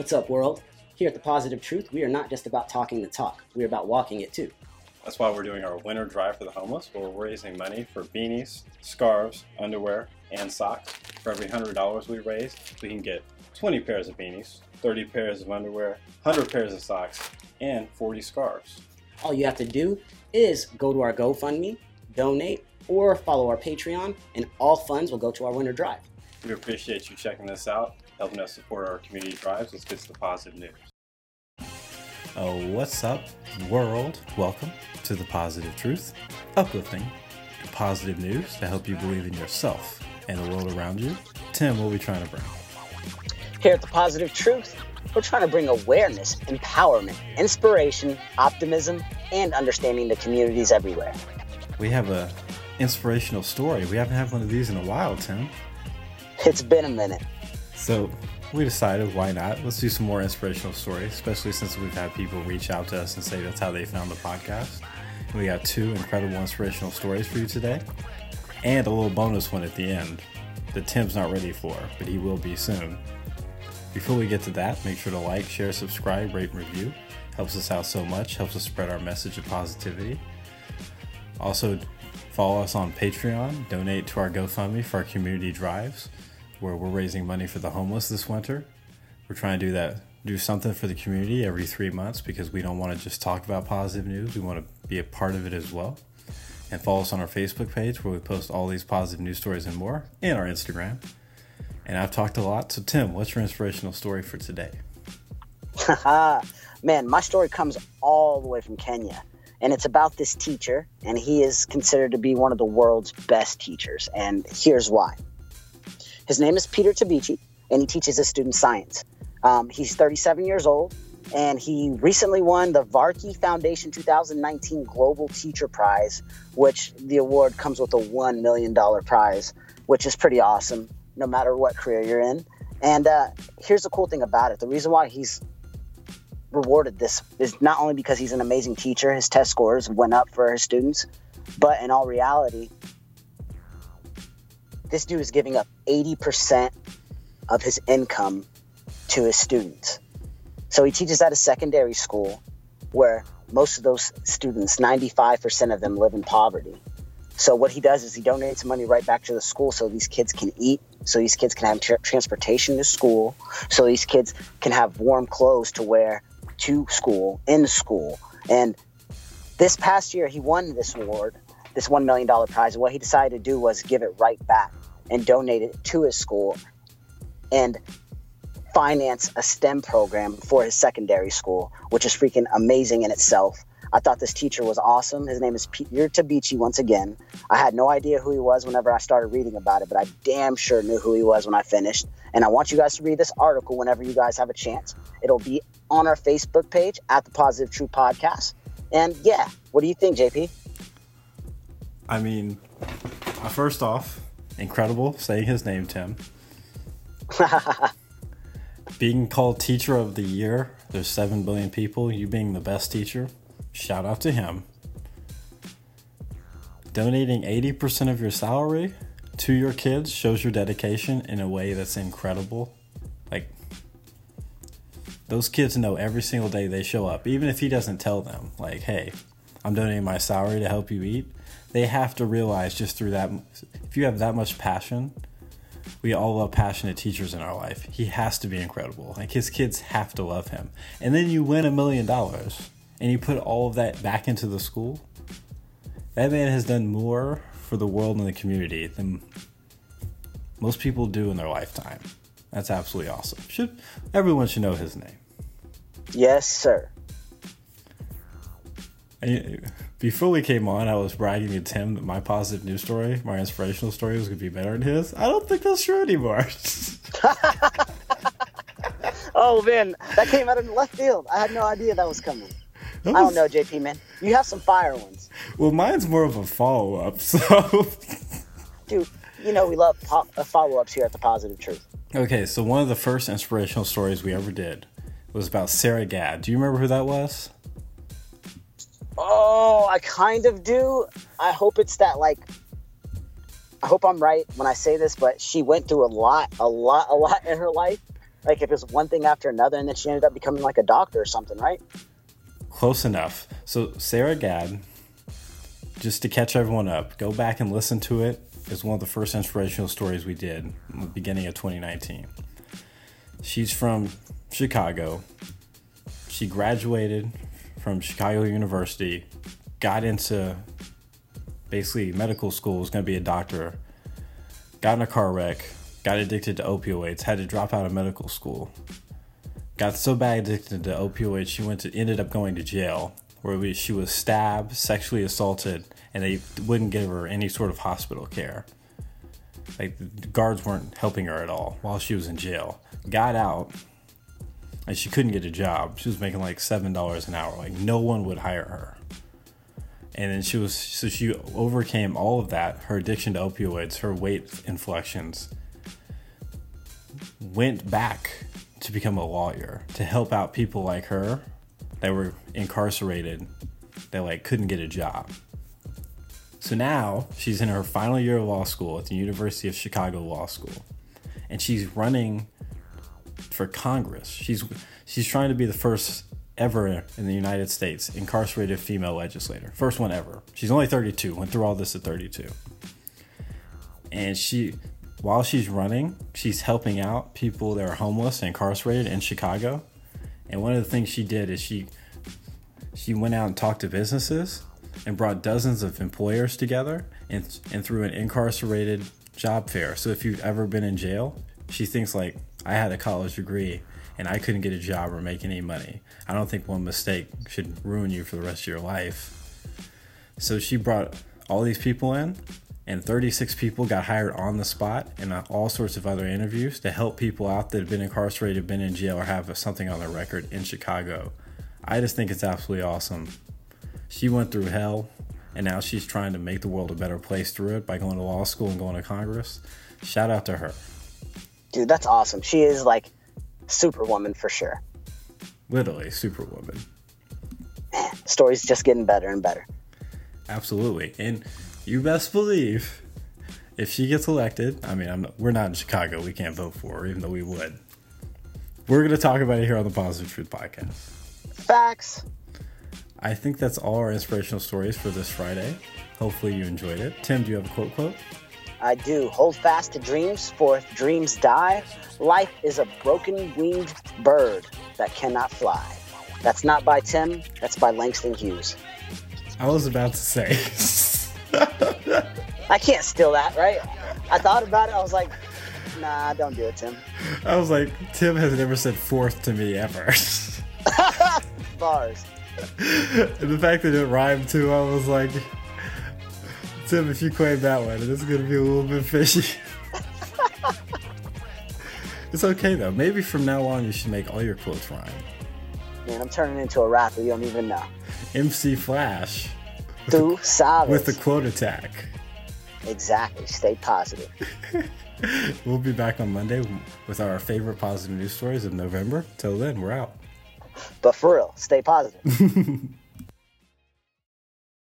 What's up, world? Here at The Positive Truth, we are not just about talking the talk, we're about walking it too. That's why we're doing our winter drive for the homeless, where we're raising money for beanies, scarves, underwear, and socks. For every $100 we raise, we can get 20 pairs of beanies, 30 pairs of underwear, 100 pairs of socks, and 40 scarves. All you have to do is go to our GoFundMe, donate, or follow our Patreon, and all funds will go to our winter drive. We appreciate you checking this out, helping us support our community drives. Let's get to the positive news. Oh, what's up, world? Welcome to the Positive Truth, uplifting and positive news to help you believe in yourself and the world around you. Tim, what are we trying to bring? Here at The Positive Truth, we're trying to bring awareness, empowerment, inspiration, optimism, and understanding to communities everywhere. We have a inspirational story. We haven't had one of these in a while, Tim. It's been a minute. So we decided why not? Let's do some more inspirational stories, especially since we've had people reach out to us and say that's how they found the podcast. And we got two incredible inspirational stories for you today, and a little bonus one at the end that Tim's not ready for, but he will be soon. Before we get to that, make sure to like, share, subscribe, rate, and review. Helps us out so much, helps us spread our message of positivity. Also, follow us on Patreon, donate to our GoFundMe for our community drives, where we're raising money for the homeless this winter. We're trying to do that, do something for the community every three months because we don't want to just talk about positive news. We want to be a part of it as well. And follow us on our Facebook page where we post all these positive news stories and more, and our Instagram. And I've talked a lot. So, Tim, what's your inspirational story for today? Man, my story comes all the way from Kenya. And it's about this teacher, and he is considered to be one of the world's best teachers. And here's why. His name is Peter Tabichi, and he teaches his students science. Um, he's 37 years old, and he recently won the Varkey Foundation 2019 Global Teacher Prize, which the award comes with a $1 million prize, which is pretty awesome no matter what career you're in. And uh, here's the cool thing about it the reason why he's rewarded this is not only because he's an amazing teacher, his test scores went up for his students, but in all reality, this dude is giving up 80% of his income to his students. So he teaches at a secondary school where most of those students, 95% of them, live in poverty. So what he does is he donates money right back to the school so these kids can eat, so these kids can have tra- transportation to school, so these kids can have warm clothes to wear to school, in school. And this past year, he won this award, this $1 million prize. And what he decided to do was give it right back and donate it to his school and finance a STEM program for his secondary school, which is freaking amazing in itself. I thought this teacher was awesome. His name is Peter Tabichi once again. I had no idea who he was whenever I started reading about it, but I damn sure knew who he was when I finished. And I want you guys to read this article whenever you guys have a chance. It'll be on our Facebook page at the Positive Truth Podcast. And yeah, what do you think, JP? I mean, uh, first off, incredible saying his name, Tim. being called Teacher of the Year, there's 7 billion people, you being the best teacher, shout out to him. Donating 80% of your salary to your kids shows your dedication in a way that's incredible. Like, those kids know every single day they show up, even if he doesn't tell them, like, hey, I'm donating my salary to help you eat. They have to realize just through that, if you have that much passion, we all love passionate teachers in our life. He has to be incredible. Like, his kids have to love him. And then you win a million dollars and you put all of that back into the school. That man has done more for the world and the community than most people do in their lifetime. That's absolutely awesome. Should everyone should know his name. Yes, sir. Before we came on, I was bragging to Tim that my positive news story, my inspirational story, was going to be better than his. I don't think that's true anymore. oh man, that came out of left field. I had no idea that was coming. Was... I don't know, JP man. You have some fire ones. Well, mine's more of a follow up. So, dude, you know we love po- uh, follow ups here at the Positive Truth. Okay, so one of the first inspirational stories we ever did was about Sarah Gad. Do you remember who that was? Oh, I kind of do. I hope it's that like I hope I'm right when I say this, but she went through a lot, a lot, a lot in her life. Like if it was one thing after another, and then she ended up becoming like a doctor or something, right? Close enough. So Sarah Gad, just to catch everyone up, go back and listen to it. It's one of the first inspirational stories we did in the beginning of 2019. She's from Chicago. She graduated from Chicago University, got into basically medical school, was going to be a doctor, got in a car wreck, got addicted to opioids, had to drop out of medical school. Got so bad addicted to opioids, she went to ended up going to jail, where we, she was stabbed, sexually assaulted, and they wouldn't give her any sort of hospital care. Like the guards weren't helping her at all while she was in jail. Got out, and she couldn't get a job. She was making like seven dollars an hour. Like no one would hire her. And then she was so she overcame all of that, her addiction to opioids, her weight inflections. Went back to become a lawyer to help out people like her that were incarcerated that like couldn't get a job. So now she's in her final year of law school at the University of Chicago Law School. And she's running for Congress. She's she's trying to be the first ever in the United States incarcerated female legislator. First one ever. She's only 32. Went through all this at 32. And she while she's running, she's helping out people that are homeless and incarcerated in Chicago. And one of the things she did is she she went out and talked to businesses and brought dozens of employers together and, and threw an incarcerated job fair. So if you've ever been in jail, she thinks like I had a college degree and I couldn't get a job or make any money. I don't think one mistake should ruin you for the rest of your life. So she brought all these people in, and 36 people got hired on the spot and uh, all sorts of other interviews to help people out that have been incarcerated, been in jail, or have something on their record in Chicago. I just think it's absolutely awesome. She went through hell, and now she's trying to make the world a better place through it by going to law school and going to Congress. Shout out to her. Dude, that's awesome. She is like superwoman for sure. Literally, superwoman. Man, story's just getting better and better. Absolutely. And you best believe if she gets elected, I mean, not, we're not in Chicago. We can't vote for her, even though we would. We're going to talk about it here on the Positive Truth Podcast. Facts. I think that's all our inspirational stories for this Friday. Hopefully you enjoyed it. Tim, do you have a quote quote? I do. Hold fast to dreams, for if dreams die, life is a broken winged bird that cannot fly. That's not by Tim, that's by Langston Hughes. I was about to say. I can't steal that, right? I thought about it, I was like, nah, don't do it, Tim. I was like, Tim has never said fourth to me ever. Bars. and the fact that it rhymed too, I was like, Tim, if you claim that one, it's gonna be a little bit fishy. it's okay though. Maybe from now on you should make all your quotes rhyme. Man, I'm turning into a rapper. You don't even know. MC Flash. Through sabes. With the quote attack. Exactly. Stay positive. we'll be back on Monday with our favorite positive news stories of November. Till then, we're out. But for real, stay positive.